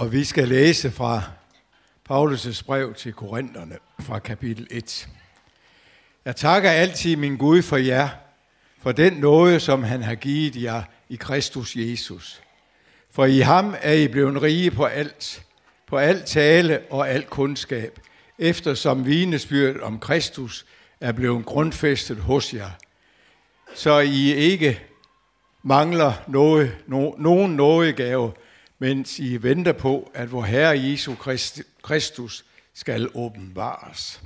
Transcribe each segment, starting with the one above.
Og vi skal læse fra Paulus' brev til Korintherne fra kapitel 1. Jeg takker altid min Gud for jer, for den nåde, som han har givet jer i Kristus Jesus. For i ham er I blevet rige på alt, på alt tale og alt kundskab, eftersom vinesbyrdet om Kristus er blevet grundfæstet hos jer, så I ikke mangler noget, no, nogen nådegave, mens I venter på, at vor Herre Jesu Kristus skal åbenbares.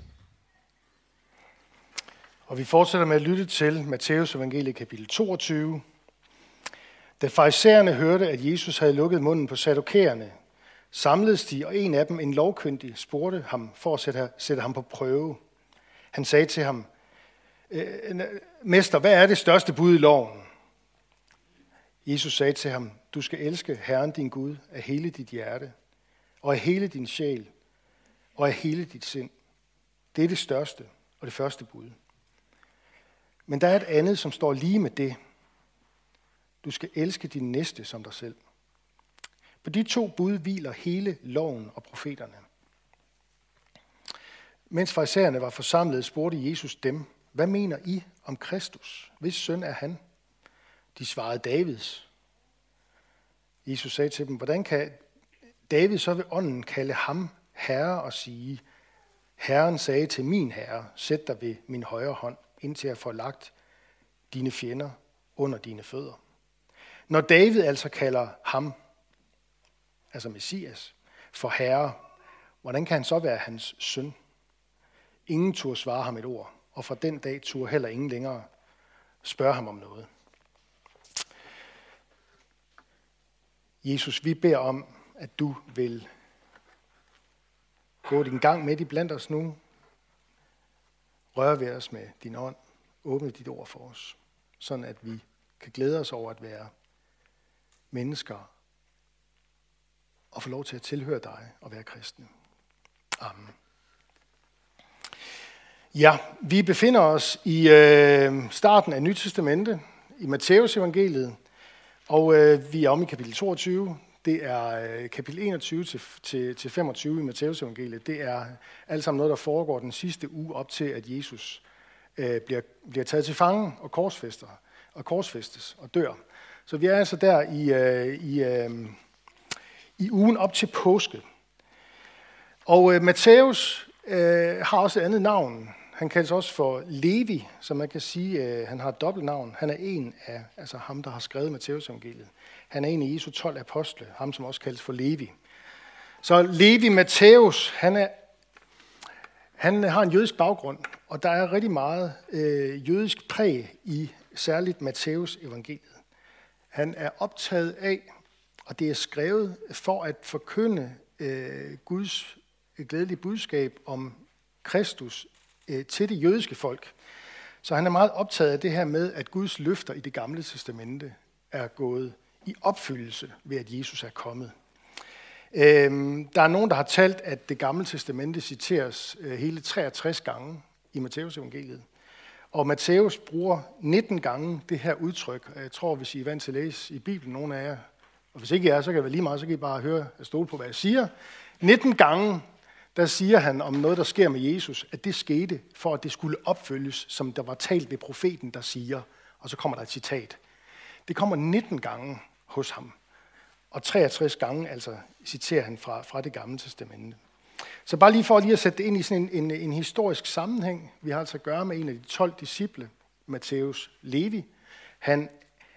Og vi fortsætter med at lytte til Matteus evangelie kapitel 22. Da farisæerne hørte, at Jesus havde lukket munden på sadokæerne, samledes de, og en af dem, en lovkyndig, spurgte ham for at sætte, sætte ham på prøve. Han sagde til ham, øh, Mester, hvad er det største bud i loven? Jesus sagde til ham, du skal elske Herren din Gud af hele dit hjerte, og af hele din sjæl, og af hele dit sind. Det er det største og det første bud. Men der er et andet, som står lige med det. Du skal elske din næste som dig selv. På de to bud hviler hele loven og profeterne. Mens farisæerne var forsamlet, spurgte Jesus dem, hvad mener I om Kristus? Hvis søn er han? De svarede Davids. Jesus sagde til dem, hvordan kan David så ved ånden kalde ham herre og sige, Herren sagde til min herre, sæt dig ved min højre hånd, indtil jeg får lagt dine fjender under dine fødder. Når David altså kalder ham, altså Messias, for herre, hvordan kan han så være hans søn? Ingen turde svare ham et ord, og fra den dag turde heller ingen længere spørge ham om noget. Jesus, vi beder om, at du vil gå din gang med i blandt os nu. Rør ved os med din ånd. Åbne dit ord for os, sådan at vi kan glæde os over at være mennesker og få lov til at tilhøre dig og være kristne. Amen. Ja, vi befinder os i øh, starten af Nyt Testamente, i Matteus evangeliet, og øh, vi er om i kapitel 22. Det er øh, kapitel 21 til, til, til 25 i Matteus evangeliet. Det er alt sammen noget, der foregår den sidste uge op til, at Jesus øh, bliver, bliver taget til fange og korsfester og korsfestes og dør. Så vi er altså der i, øh, i, øh, i ugen op til påske. Og øh, Matthæus øh, har også et andet navn. Han kaldes også for Levi, så man kan sige, at han har et dobbelt navn. Han er en af altså ham, der har skrevet Matteus evangeliet. Han er en af Jesu 12 apostle, ham som også kaldes for Levi. Så Levi Matthæus, han, er, han har en jødisk baggrund, og der er rigtig meget øh, jødisk præg i særligt Matthæus evangeliet. Han er optaget af, og det er skrevet for at forkynde øh, Guds øh, glædelige budskab om Kristus øh, til det jødiske folk. Så han er meget optaget af det her med, at Guds løfter i det gamle testamente er gået i opfyldelse ved, at Jesus er kommet. Øhm, der er nogen, der har talt, at det gamle testamente citeres øh, hele 63 gange i Matteus evangeliet. Og Matthæus bruger 19 gange det her udtryk. Jeg tror, hvis I er vant til at læse i Bibelen, nogle af jer, og hvis ikke I er, så kan det være lige meget, så kan I bare høre og stole på, hvad jeg siger. 19 gange, der siger han om noget, der sker med Jesus, at det skete, for at det skulle opfyldes, som der var talt ved profeten, der siger. Og så kommer der et citat. Det kommer 19 gange hos ham. Og 63 gange altså citerer han fra, fra det gamle testamente. Så bare lige for lige at sætte det ind i sådan en, en, en historisk sammenhæng. Vi har altså at gøre med en af de 12 disciple, Matthæus Levi. Han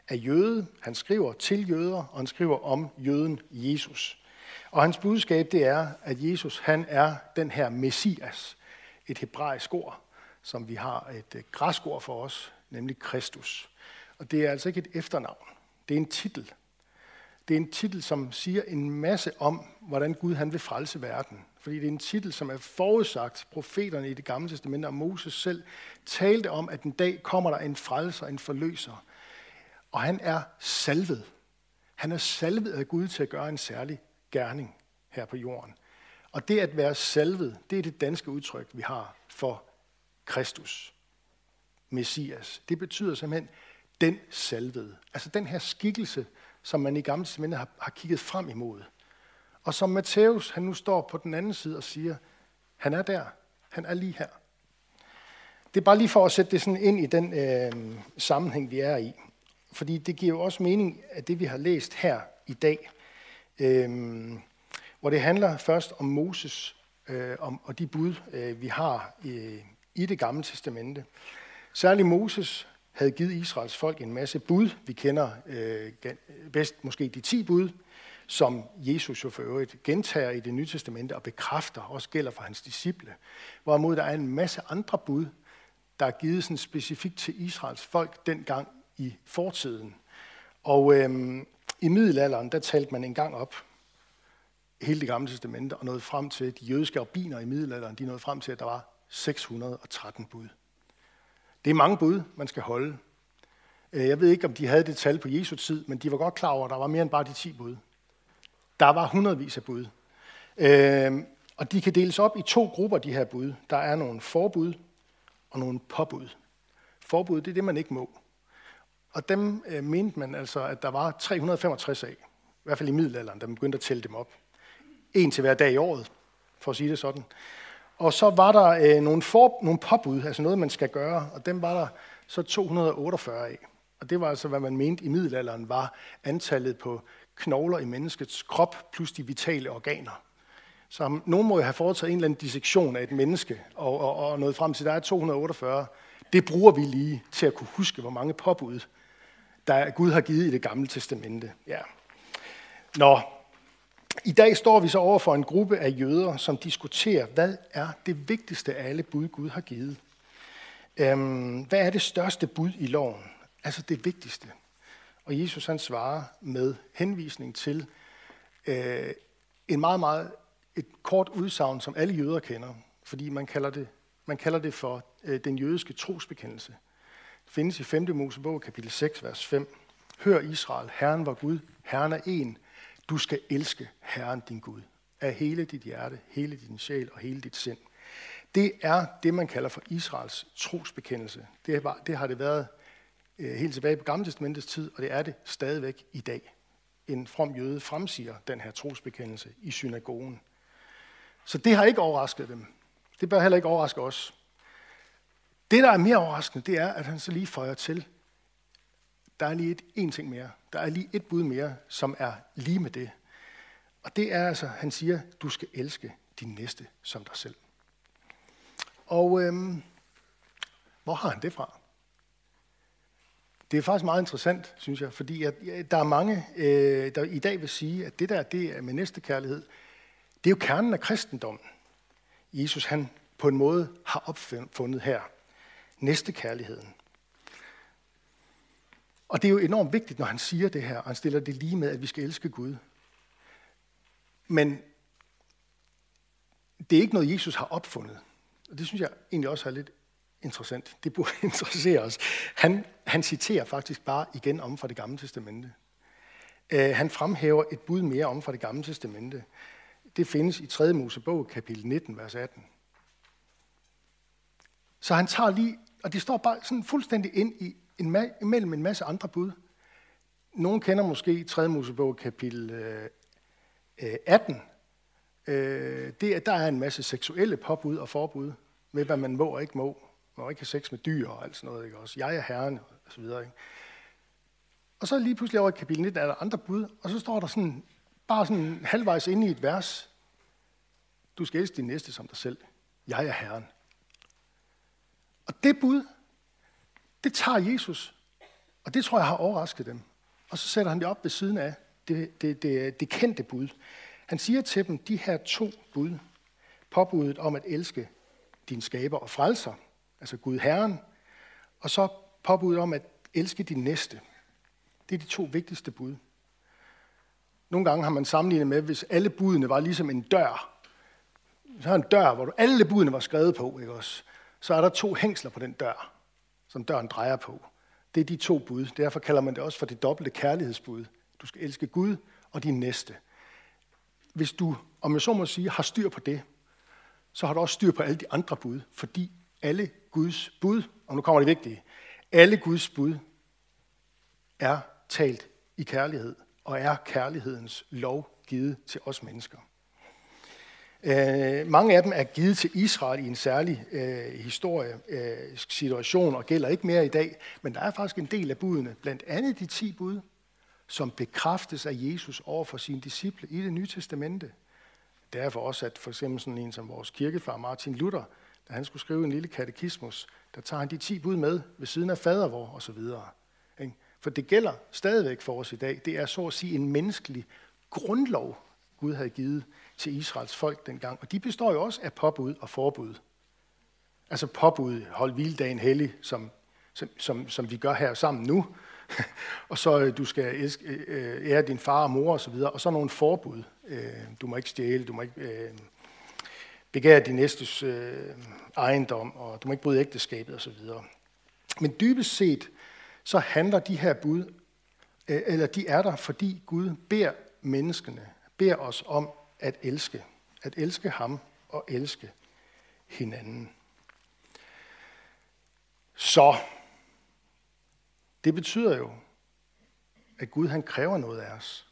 er jøde, han skriver til jøder, og han skriver om jøden Jesus. Og hans budskab det er, at Jesus han er den her messias, et hebraisk ord, som vi har et øh, græsk ord for os, nemlig Kristus. Og det er altså ikke et efternavn, det er en titel. Det er en titel, som siger en masse om, hvordan Gud han vil frelse verden. Fordi det er en titel, som er forudsagt. Profeterne i det gamle testamente og Moses selv talte om, at en dag kommer der en frelser, en forløser. Og han er salvet. Han er salvet af Gud til at gøre en særlig gerning her på jorden. Og det at være salvet, det er det danske udtryk, vi har for Kristus, Messias. Det betyder simpelthen den salvede. Altså den her skikkelse, som man i gamle testamentet har, har kigget frem imod. Og som Matthæus, han nu står på den anden side og siger, han er der. Han er lige her. Det er bare lige for at sætte det sådan ind i den øh, sammenhæng, vi er i. Fordi det giver jo også mening, at det vi har læst her i dag, øh, hvor det handler først om Moses øh, om, og de bud, øh, vi har øh, i det gamle testamente. Særligt Moses havde givet Israels folk en masse bud. Vi kender øh, bedst måske de ti bud, som Jesus jo for øvrigt gentager i det nye testamente og bekræfter, også gælder for hans disciple. Hvorimod der er en masse andre bud, der er givet sådan specifikt til Israels folk dengang i fortiden. Og øhm, i middelalderen, der talte man engang op hele det gamle testamente og nåede frem til, de jødiske rabbiner i middelalderen, de nåede frem til, at der var 613 bud. Det er mange bud, man skal holde. Øh, jeg ved ikke, om de havde det tal på Jesu tid, men de var godt klar over, at der var mere end bare de 10 bud. Der var hundredvis af bud. Øh, og de kan deles op i to grupper, de her bud. Der er nogle forbud og nogle påbud. Forbud, det er det, man ikke må. Og dem øh, mente man altså, at der var 365 af. I hvert fald i middelalderen, da man begyndte at tælle dem op. En til hver dag i året, for at sige det sådan. Og så var der øh, nogle, for, nogle påbud, altså noget, man skal gøre, og dem var der så 248 af. Og det var altså, hvad man mente i middelalderen var antallet på knogler i menneskets krop, plus de vitale organer. Så nogen må jo have foretaget en eller anden dissektion af et menneske, og, og, og nået frem til, at der er 248. Det bruger vi lige til at kunne huske, hvor mange påbud, der Gud har givet i det gamle testamente. Ja. Nå, i dag står vi så over for en gruppe af jøder, som diskuterer, hvad er det vigtigste af alle bud, Gud har givet. Øhm, hvad er det største bud i loven? Altså det vigtigste. Og Jesus han svarer med henvisning til øh, en meget, meget et kort udsagn, som alle jøder kender, fordi man kalder det, man kalder det for øh, den jødiske trosbekendelse. Det findes i 5. Mosebog, kapitel 6, vers 5. Hør Israel, Herren var Gud, Herren er en. Du skal elske Herren din Gud af hele dit hjerte, hele din sjæl og hele dit sind. Det er det, man kalder for Israels trosbekendelse. Det, var, det har det været øh, helt tilbage på Gamle Testamentets tid, og det er det stadigvæk i dag. En from jøde fremsiger den her trosbekendelse i synagogen. Så det har ikke overrasket dem. Det bør heller ikke overraske os. Det, der er mere overraskende, det er, at han så lige føjer til, der er lige et, en ting mere. Der er lige et bud mere, som er lige med det. Og det er altså, han siger, du skal elske din næste som dig selv. Og øhm, hvor har han det fra? Det er faktisk meget interessant, synes jeg, fordi at, der er mange, øh, der i dag vil sige, at det der det er med næstekærlighed, det er jo kernen af kristendommen. Jesus han på en måde har opfundet her. Næste kærligheden. Og det er jo enormt vigtigt, når han siger det her, og han stiller det lige med, at vi skal elske Gud. Men det er ikke noget, Jesus har opfundet. Og det synes jeg egentlig også er lidt interessant. Det burde interessere os. Han, han citerer faktisk bare igen om fra det gamle testamente. Uh, han fremhæver et bud mere om fra det gamle testamente. Det findes i 3. Mosebog, kapitel 19, vers 18. Så han tager lige, og det står bare sådan fuldstændig ind i en, imellem en masse andre bud. Nogle kender måske 3. Mosebog, kapitel øh, 18. Øh, det, der er en masse seksuelle påbud og forbud med, hvad man må og ikke må. Man må ikke have sex med dyr og alt sådan noget. Ikke? Også jeg er herren og så videre. Ikke? Og så lige pludselig over i kapitel 19 er der andre bud, og så står der sådan, bare sådan halvvejs inde i et vers, du skal elske din næste som dig selv. Jeg er herren. Og det bud, det tager Jesus, og det tror jeg har overrasket dem. Og så sætter han det op ved siden af det, det, det, det kendte bud. Han siger til dem, de her to bud, påbuddet om at elske din skaber og frelser, altså Gud Herren, og så påbuddet om at elske din næste. Det er de to vigtigste bud. Nogle gange har man sammenlignet med, hvis alle budene var ligesom en dør. Så har en dør, hvor alle budene var skrevet på, ikke også? Så er der to hængsler på den dør, som døren drejer på. Det er de to bud. Derfor kalder man det også for det dobbelte kærlighedsbud. Du skal elske Gud og din næste. Hvis du, om jeg så må sige, har styr på det, så har du også styr på alle de andre bud, fordi alle Guds bud, og nu kommer det vigtige, alle Guds bud er talt i kærlighed, og er kærlighedens lov givet til os mennesker. Øh, mange af dem er givet til Israel i en særlig øh, historie, øh, situation og gælder ikke mere i dag, men der er faktisk en del af budene, blandt andet de ti bud, som bekræftes af Jesus over for sine disciple i det nye testamente. Derfor også, at for eksempel sådan en som vores kirkefar Martin Luther, da han skulle skrive en lille katekismus, der tager han de ti bud med ved siden af fadervor og så videre. For det gælder stadigvæk for os i dag. Det er så at sige en menneskelig grundlov, Gud havde givet til Israels folk dengang. Og de består jo også af påbud og forbud. Altså påbud, hold hviledagen hellig, som, som, som, som vi gør her sammen nu. og så øh, du skal elske, øh, øh, ære din far og mor osv. Og, og så nogle forbud. Øh, du må ikke stjæle, du må ikke øh, begære din næstes ejendom, og du må ikke bryde ægteskabet osv. Men dybest set, så handler de her bud, eller de er der, fordi Gud beder menneskene, beder os om at elske. At elske ham og elske hinanden. Så det betyder jo, at Gud han kræver noget af os.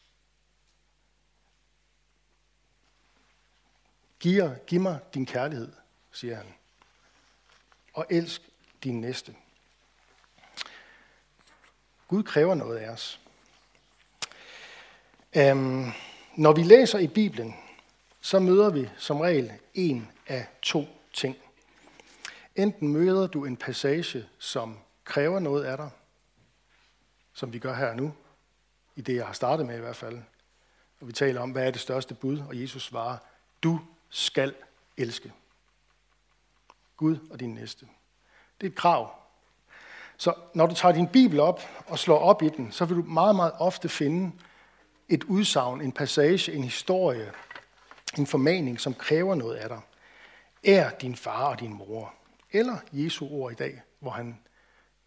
Giv, giv mig din kærlighed, siger han. Og elsk din næste. Gud kræver noget af os. Um, når vi læser i Bibelen, så møder vi som regel en af to ting. Enten møder du en passage, som kræver noget af dig, som vi gør her nu, i det jeg har startet med i hvert fald. Og vi taler om, hvad er det største bud, og Jesus svarer, du skal elske. Gud og din næste. Det er et krav. Så når du tager din bibel op og slår op i den, så vil du meget, meget ofte finde et udsagn, en passage, en historie, en formaning, som kræver noget af dig. Er din far og din mor. Eller Jesu ord i dag, hvor han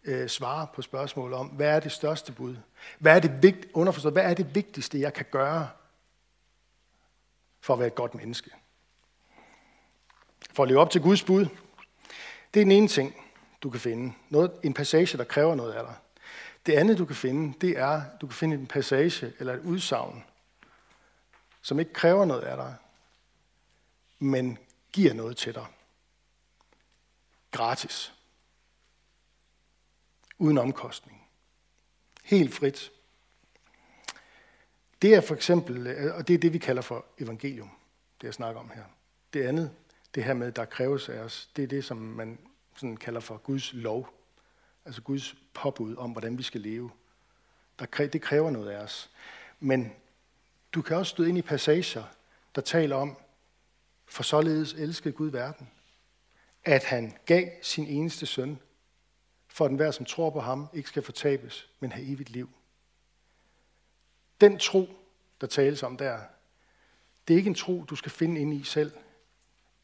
øh, svarer på spørgsmålet om, hvad er det største bud? Hvad er det, vigt, underforstået, hvad er det vigtigste, jeg kan gøre for at være et godt menneske? For at leve op til Guds bud. Det er den ene ting, du kan finde. Noget, en passage, der kræver noget af dig. Det andet, du kan finde, det er, du kan finde en passage eller et udsagn, som ikke kræver noget af dig, men giver noget til dig. Gratis. Uden omkostning. Helt frit. Det er for eksempel, øh, og det er det, vi kalder for evangelium, det jeg snakker om her. Det andet, det her med, der kræves af os, det er det, som man sådan kalder for Guds lov altså Guds påbud om, hvordan vi skal leve. Der, det kræver noget af os. Men du kan også støde ind i passager, der taler om, for således elskede Gud verden, at han gav sin eneste søn, for at enhver, som tror på ham, ikke skal fortabes, men have evigt liv. Den tro, der tales om der, det er ikke en tro, du skal finde ind i selv,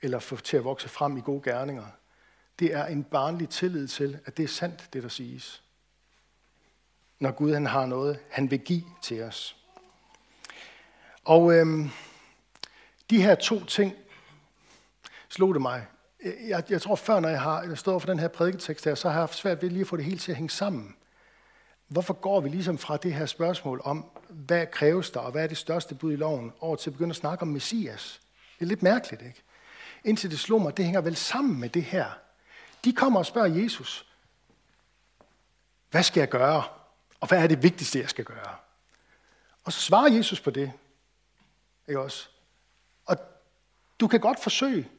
eller få til at vokse frem i gode gerninger det er en barnlig tillid til, at det er sandt, det der siges. Når Gud han har noget, han vil give til os. Og øhm, de her to ting slog det mig. Jeg, jeg tror før, når jeg har stået for den her prædiketekst her, så har jeg haft svært ved lige at få det hele til at hænge sammen. Hvorfor går vi ligesom fra det her spørgsmål om, hvad kræves der, og hvad er det største bud i loven, over til at begynde at snakke om Messias? Det er lidt mærkeligt, ikke? Indtil det slog mig, det hænger vel sammen med det her, de kommer og spørger Jesus, hvad skal jeg gøre? Og hvad er det vigtigste, jeg skal gøre? Og så svarer Jesus på det. Ikke også? Og du kan godt forsøge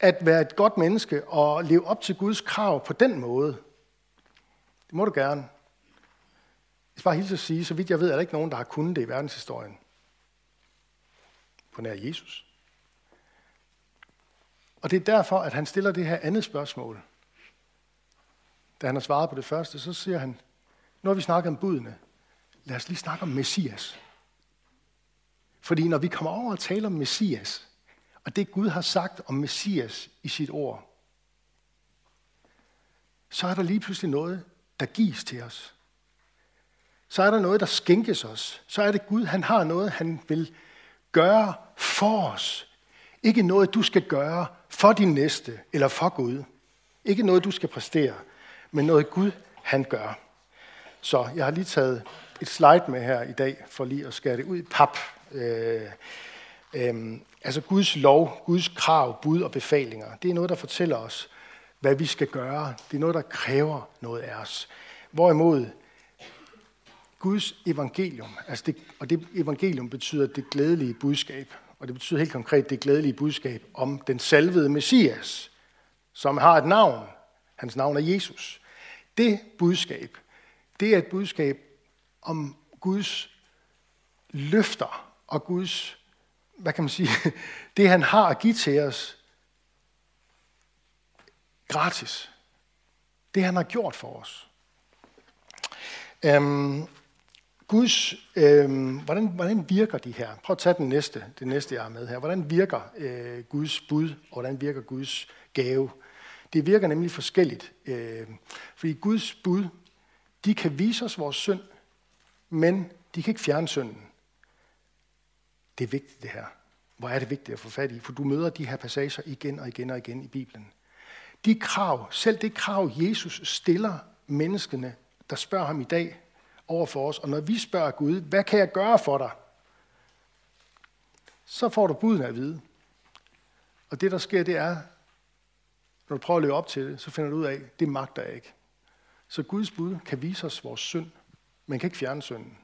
at være et godt menneske og leve op til Guds krav på den måde. Det må du gerne. Jeg skal bare hilse at sige, så vidt jeg ved, er der ikke nogen, der har kunnet det i verdenshistorien. På nær Jesus. Og det er derfor, at han stiller det her andet spørgsmål. Da han har svaret på det første, så siger han, nu har vi snakket om budene. Lad os lige snakke om Messias. Fordi når vi kommer over og taler om Messias, og det Gud har sagt om Messias i sit ord, så er der lige pludselig noget, der gives til os. Så er der noget, der skænkes os. Så er det Gud, han har noget, han vil gøre for os. Ikke noget, du skal gøre for din næste eller for Gud. Ikke noget, du skal præstere, men noget Gud, han gør. Så jeg har lige taget et slide med her i dag, for lige at skære det ud i pap. Øh, øh, altså Guds lov, Guds krav, bud og befalinger, det er noget, der fortæller os, hvad vi skal gøre. Det er noget, der kræver noget af os. Hvorimod Guds evangelium, altså det, og det evangelium betyder det glædelige budskab, og det betyder helt konkret det glædelige budskab om den salvede Messias, som har et navn. Hans navn er Jesus. Det budskab, det er et budskab om Guds løfter og Guds, hvad kan man sige, det han har at give til os gratis. Det han har gjort for os. Øhm, Guds, øh, hvordan, hvordan virker de her? Prøv at tage den næste, det næste, jeg har med her. Hvordan virker øh, Guds bud, og hvordan virker Guds gave? Det virker nemlig forskelligt. Øh, fordi Guds bud, de kan vise os vores synd, men de kan ikke fjerne synden. Det er vigtigt det her. Hvor er det vigtigt at få fat i? For du møder de her passager igen og igen og igen i Bibelen. De krav, selv det krav, Jesus stiller menneskene, der spørger ham i dag over for os, og når vi spørger Gud, hvad kan jeg gøre for dig? Så får du buden at vide. Og det, der sker, det er, når du prøver at leve op til det, så finder du ud af, at det magter jeg ikke. Så Guds bud kan vise os vores synd, men kan ikke fjerne synden.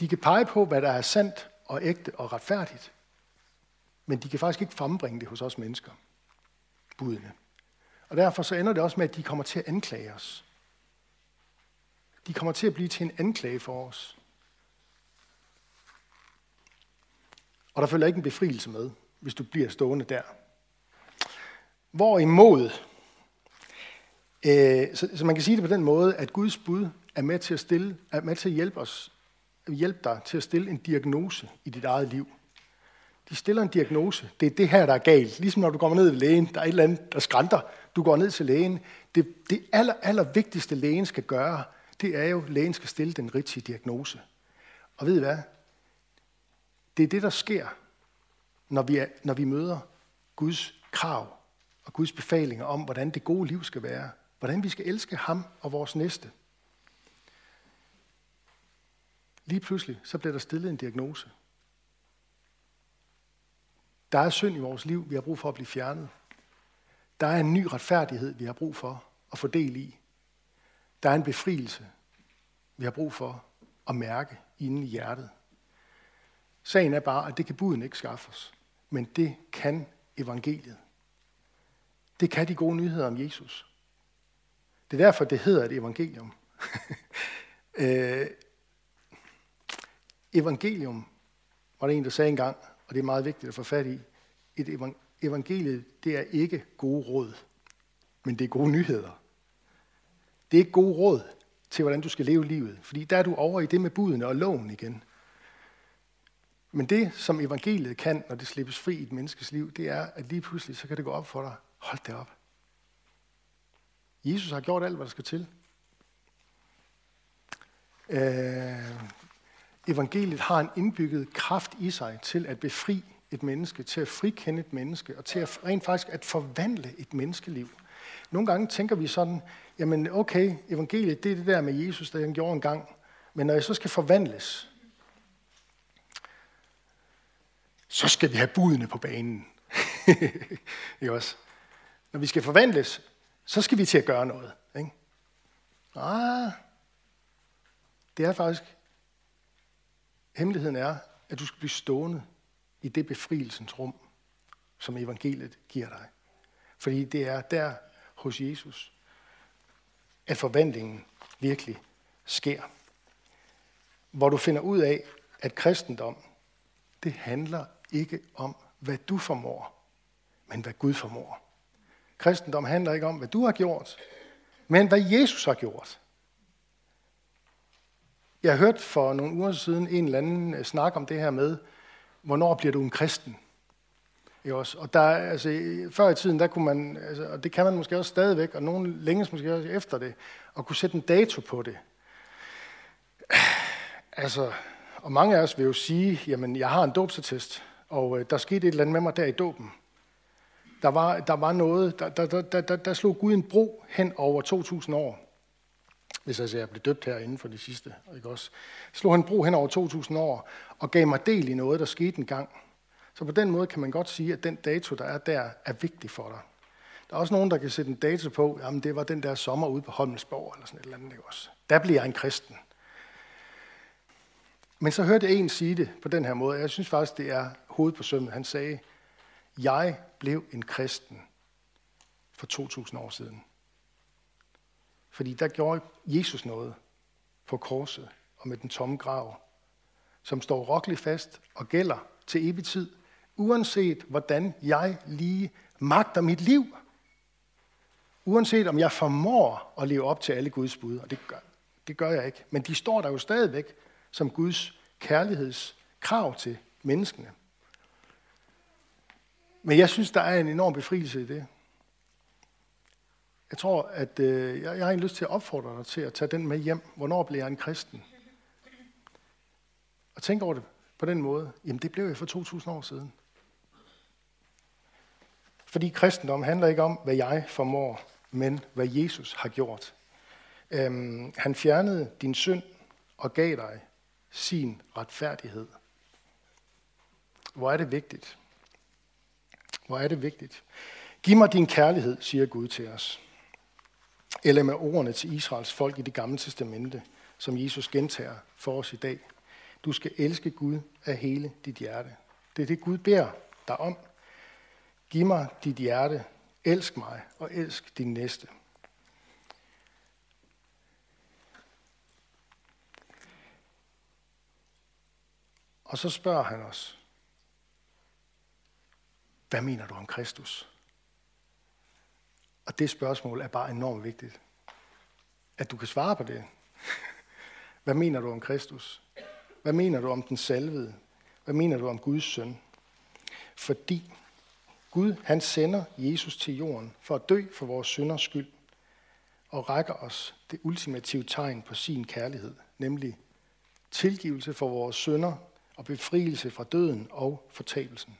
De kan pege på, hvad der er sandt og ægte og retfærdigt, men de kan faktisk ikke frembringe det hos os mennesker, budene. Og derfor så ender det også med, at de kommer til at anklage os. De kommer til at blive til en anklage for os. Og der følger ikke en befrielse med, hvis du bliver stående der. Hvorimod, øh, så, så man kan sige det på den måde, at Guds bud er med til at, stille, er med til at hjælpe, os, hjælpe dig til at stille en diagnose i dit eget liv. De stiller en diagnose. Det er det her, der er galt. Ligesom når du kommer ned til lægen, der er et eller andet, der skrænter. Du går ned til lægen. Det, det aller, aller vigtigste, lægen skal gøre, det er jo, at lægen skal stille den rigtige diagnose. Og ved I hvad? Det er det, der sker, når vi, er, når vi møder Guds krav og Guds befalinger om, hvordan det gode liv skal være. Hvordan vi skal elske ham og vores næste. Lige pludselig, så bliver der stillet en diagnose. Der er synd i vores liv, vi har brug for at blive fjernet. Der er en ny retfærdighed, vi har brug for at få del i. Der er en befrielse, vi har brug for at mærke inde i hjertet. Sagen er bare, at det kan buden ikke skaffe os. Men det kan evangeliet. Det kan de gode nyheder om Jesus. Det er derfor, det hedder et evangelium. øh, evangelium, var det en, der sagde engang, og det er meget vigtigt at få fat i. Et evangeliet, det er ikke gode råd, men det er gode nyheder. Det er ikke gode råd til, hvordan du skal leve livet, fordi der er du over i det med budene og loven igen. Men det, som evangeliet kan, når det slippes fri i et menneskes liv, det er, at lige pludselig, så kan det gå op for dig. Hold det op. Jesus har gjort alt, hvad der skal til. Øh, evangeliet har en indbygget kraft i sig til at befri et menneske, til at frikende et menneske, og til at rent faktisk at forvandle et menneskeliv. Nogle gange tænker vi sådan, jamen okay, evangeliet, det er det der med Jesus, der han gjorde en gang. Men når jeg så skal forvandles, så skal vi have budene på banen. ikke også? Når vi skal forvandles, så skal vi til at gøre noget. Ikke? Ah, det er faktisk, hemmeligheden er, at du skal blive stående i det befrielsens rum, som evangeliet giver dig. Fordi det er der hos Jesus, at forvandlingen virkelig sker. Hvor du finder ud af, at kristendom, det handler ikke om, hvad du formår, men hvad Gud formår. Kristendom handler ikke om, hvad du har gjort, men hvad Jesus har gjort. Jeg hørte for nogle uger siden en eller anden øh, snak om det her med, hvornår bliver du en kristen? Ikke også? Og der, altså, før i tiden, der kunne man, altså, og det kan man måske også stadigvæk, og nogen længes måske også efter det, og kunne sætte en dato på det. Altså, og mange af os vil jo sige, jamen, jeg har en dåbsattest, og øh, der skete et eller andet med mig der i dåben. Der var, der var noget, der, der, der, der, der slog Gud en bro hen over 2000 år. hvis altså jeg blev døbt her inden for de sidste. Ikke også? Slog han bro hen over 2000 år og gav mig del i noget, der skete en gang. Så på den måde kan man godt sige, at den dato, der er der, er vigtig for dig. Der er også nogen, der kan sætte en dato på, jamen det var den der sommer ude på Holmensborg, eller sådan et eller andet. Ikke også? Der bliver jeg en kristen. Men så hørte jeg en sige det på den her måde. Jeg synes faktisk, det er hovedet på sømmet. Han sagde, jeg blev en kristen for 2000 år siden. Fordi der gjorde Jesus noget på korset og med den tomme grav, som står rokkeligt fast og gælder til evig tid, uanset hvordan jeg lige magter mit liv. Uanset om jeg formår at leve op til alle Guds bud, og det gør, det gør jeg ikke. Men de står der jo stadigvæk som Guds kærlighedskrav til menneskene. Men jeg synes, der er en enorm befrielse i det. Jeg tror, at øh, jeg, jeg har en lyst til at opfordre dig til at tage den med hjem. Hvornår bliver jeg en kristen? Og tænk over det på den måde. Jamen, det blev jeg for 2000 år siden. Fordi kristendom handler ikke om, hvad jeg formår, men hvad Jesus har gjort. Øhm, han fjernede din synd og gav dig sin retfærdighed. Hvor er det vigtigt? Hvor er det vigtigt? Giv mig din kærlighed, siger Gud til os. Eller med ordene til Israels folk i det gamle testamente, som Jesus gentager for os i dag. Du skal elske Gud af hele dit hjerte. Det er det, Gud beder dig om. Giv mig dit hjerte, elsk mig og elsk din næste. Og så spørger han os, hvad mener du om Kristus? Og det spørgsmål er bare enormt vigtigt. At du kan svare på det. Hvad mener du om Kristus? Hvad mener du om den salvede? Hvad mener du om Guds søn? Fordi Gud, han sender Jesus til jorden for at dø for vores synders skyld og rækker os det ultimative tegn på sin kærlighed, nemlig tilgivelse for vores synder og befrielse fra døden og fortabelsen.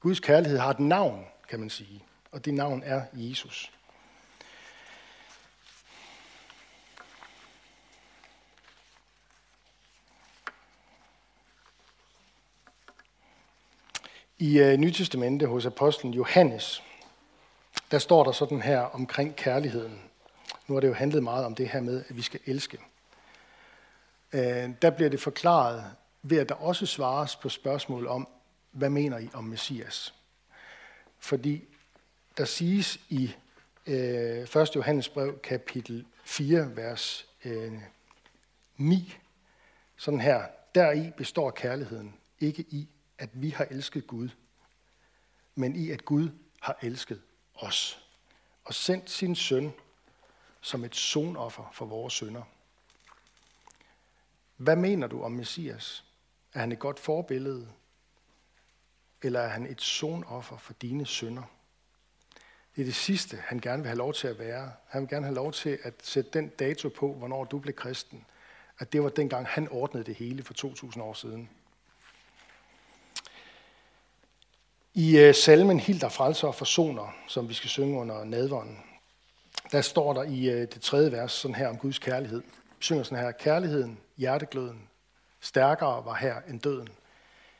Guds kærlighed har et navn, kan man sige, og det navn er Jesus. I øh, uh, Nytestamentet hos apostlen Johannes, der står der sådan her omkring kærligheden. Nu har det jo handlet meget om det her med, at vi skal elske. Uh, der bliver det forklaret ved, at der også svares på spørgsmål om, hvad mener I om Messias? Fordi der siges i øh, 1. Johannes brev, kapitel 4, vers øh, 9, sådan her, deri består kærligheden, ikke i, at vi har elsket Gud, men i, at Gud har elsket os og sendt sin søn som et sonoffer for vores sønder. Hvad mener du om Messias? Er han et godt forbillede? Eller er han et sonoffer for dine sønder? Det er det sidste, han gerne vil have lov til at være. Han vil gerne have lov til at sætte den dato på, hvornår du blev kristen. At det var dengang, han ordnede det hele for 2000 år siden. I øh, salmen Hilder frelser og forsoner, som vi skal synge under nadvånden, der står der i øh, det tredje vers sådan her om Guds kærlighed. Vi synger sådan her, kærligheden, hjertegløden, stærkere var her end døden.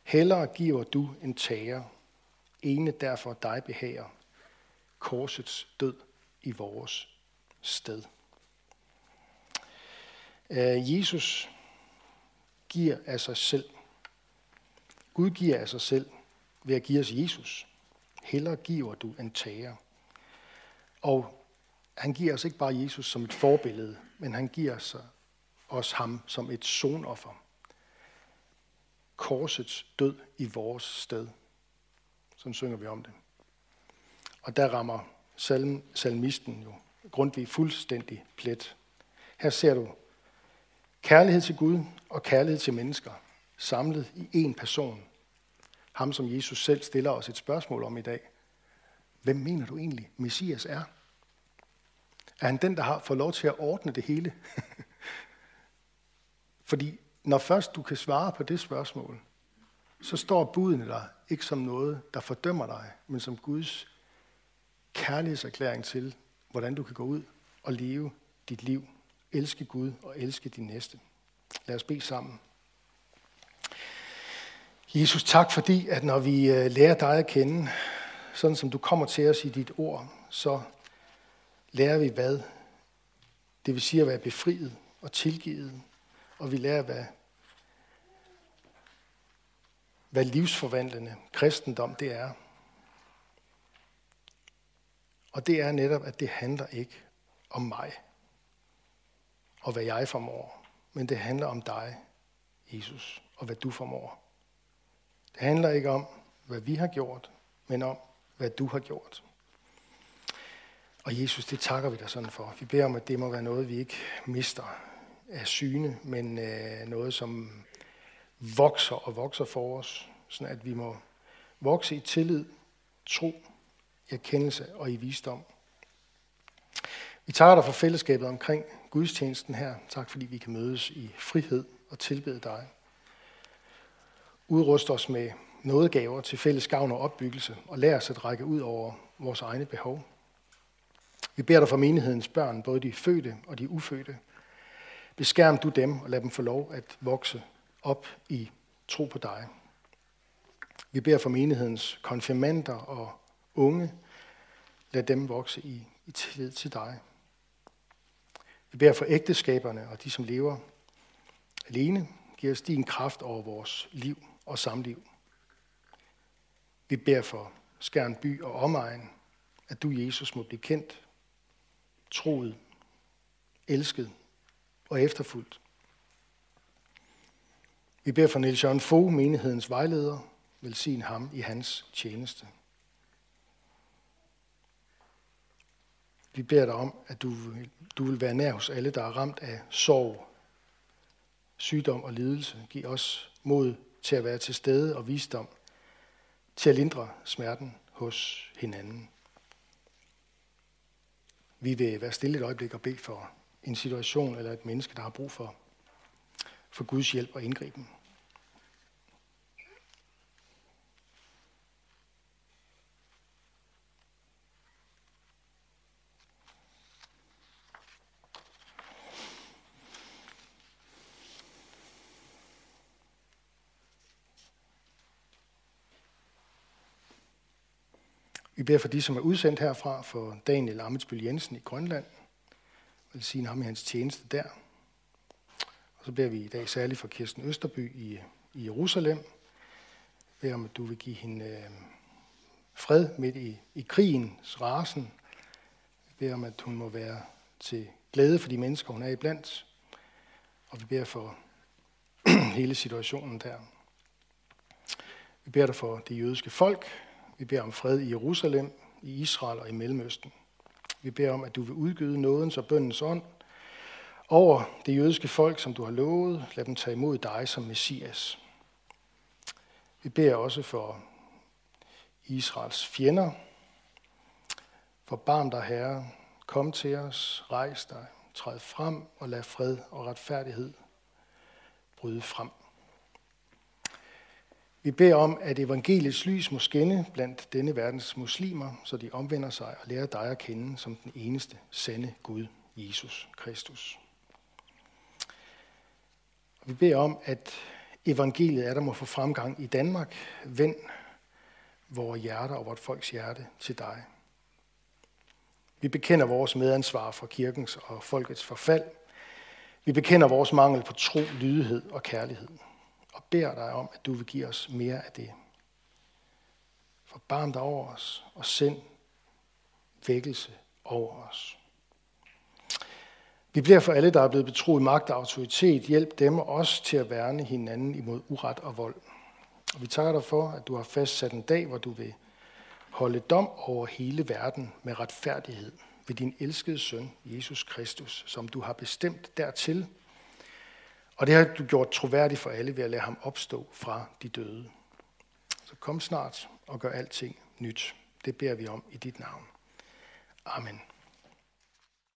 Hellere giver du en tager, ene derfor dig behager, korsets død i vores sted. Øh, Jesus giver af sig selv. Gud giver af sig selv ved at give os Jesus. Heller giver du en tager. Og han giver os ikke bare Jesus som et forbillede, men han giver sig os ham som et sonoffer. Korsets død i vores sted. Sådan synger vi om det. Og der rammer salm, salmisten jo Grundtvig fuldstændig plet. Her ser du kærlighed til Gud og kærlighed til mennesker samlet i én person. Ham, som Jesus selv stiller os et spørgsmål om i dag. Hvem mener du egentlig, Messias er? Er han den, der har fået lov til at ordne det hele? Fordi når først du kan svare på det spørgsmål, så står budene der ikke som noget, der fordømmer dig, men som Guds kærlighedserklæring til, hvordan du kan gå ud og leve dit liv. Elske Gud og elske din næste. Lad os bede sammen. Jesus, tak fordi, at når vi øh, lærer dig at kende, sådan som du kommer til os i dit ord, så lærer vi, hvad det vil sige at være befriet og tilgivet, og vi lærer, hvad, hvad livsforvandlende kristendom det er. Og det er netop, at det handler ikke om mig og hvad jeg formår, men det handler om dig, Jesus, og hvad du formår. Det handler ikke om, hvad vi har gjort, men om, hvad du har gjort. Og Jesus, det takker vi dig sådan for. Vi beder om, at det må være noget, vi ikke mister af syne, men øh, noget, som vokser og vokser for os, sådan at vi må vokse i tillid, tro, i erkendelse og i visdom. Vi takker dig for fællesskabet omkring gudstjenesten her. Tak fordi vi kan mødes i frihed og tilbede dig. Udrust os med nådegaver til fælles gavn og opbyggelse, og lær os at række ud over vores egne behov. Vi beder dig for menighedens børn, både de fødte og de ufødte. Beskærm du dem og lad dem få lov at vokse op i tro på dig. Vi beder for menighedens konfirmander og unge. Lad dem vokse i, i tillid til dig. Vi beder for ægteskaberne og de, som lever alene. Giv os din kraft over vores liv og samliv. Vi beder for Skærn by og omegn, at du, Jesus, må blive kendt, troet, elsket og efterfuldt. Vi beder for Niels Jørgen Fogh, menighedens vejleder, velsign ham i hans tjeneste. Vi beder dig om, at du, du vil være nær hos alle, der er ramt af sorg, sygdom og lidelse. Giv os mod til at være til stede og visdom til at lindre smerten hos hinanden. Vi vil være stille et øjeblik og bede for en situation eller et menneske, der har brug for, for Guds hjælp og indgriben. Beder for de, som er udsendt herfra, for Daniel Amitsbøl Jensen i Grønland. vil sige ham i hans tjeneste der. Og så beder vi i dag særligt for Kirsten Østerby i, i Jerusalem. Vi beder om, at du vil give hende øh, fred midt i, i krigens rasen. Vi beder om, at hun må være til glæde for de mennesker, hun er iblandt. Og vi beder for hele situationen der. Vi beder dig for det jødiske folk, vi beder om fred i Jerusalem, i Israel og i Mellemøsten. Vi beder om, at du vil udgyde nådens og bøndens ånd over det jødiske folk, som du har lovet. Lad dem tage imod dig som Messias. Vi beder også for Israels fjender. For barn dig, Herre. Kom til os, rejs dig, træd frem og lad fred og retfærdighed bryde frem. Vi beder om, at evangeliets lys må skinne blandt denne verdens muslimer, så de omvender sig og lærer dig at kende som den eneste sande Gud, Jesus Kristus. Vi beder om, at evangeliet er der må få fremgang i Danmark. Vend vores hjerter og vort folks hjerte til dig. Vi bekender vores medansvar for kirkens og folkets forfald. Vi bekender vores mangel på tro, lydighed og kærlighed og beder dig om, at du vil give os mere af det. Forbarm dig over os og send vækkelse over os. Vi bliver for alle, der er blevet betroet magt og autoritet, hjælp dem og os til at værne hinanden imod uret og vold. Og vi takker dig for, at du har fastsat en dag, hvor du vil holde dom over hele verden med retfærdighed ved din elskede søn, Jesus Kristus, som du har bestemt dertil, og det har du gjort troværdigt for alle ved at lade ham opstå fra de døde. Så kom snart og gør alting nyt. Det beder vi om i dit navn. Amen.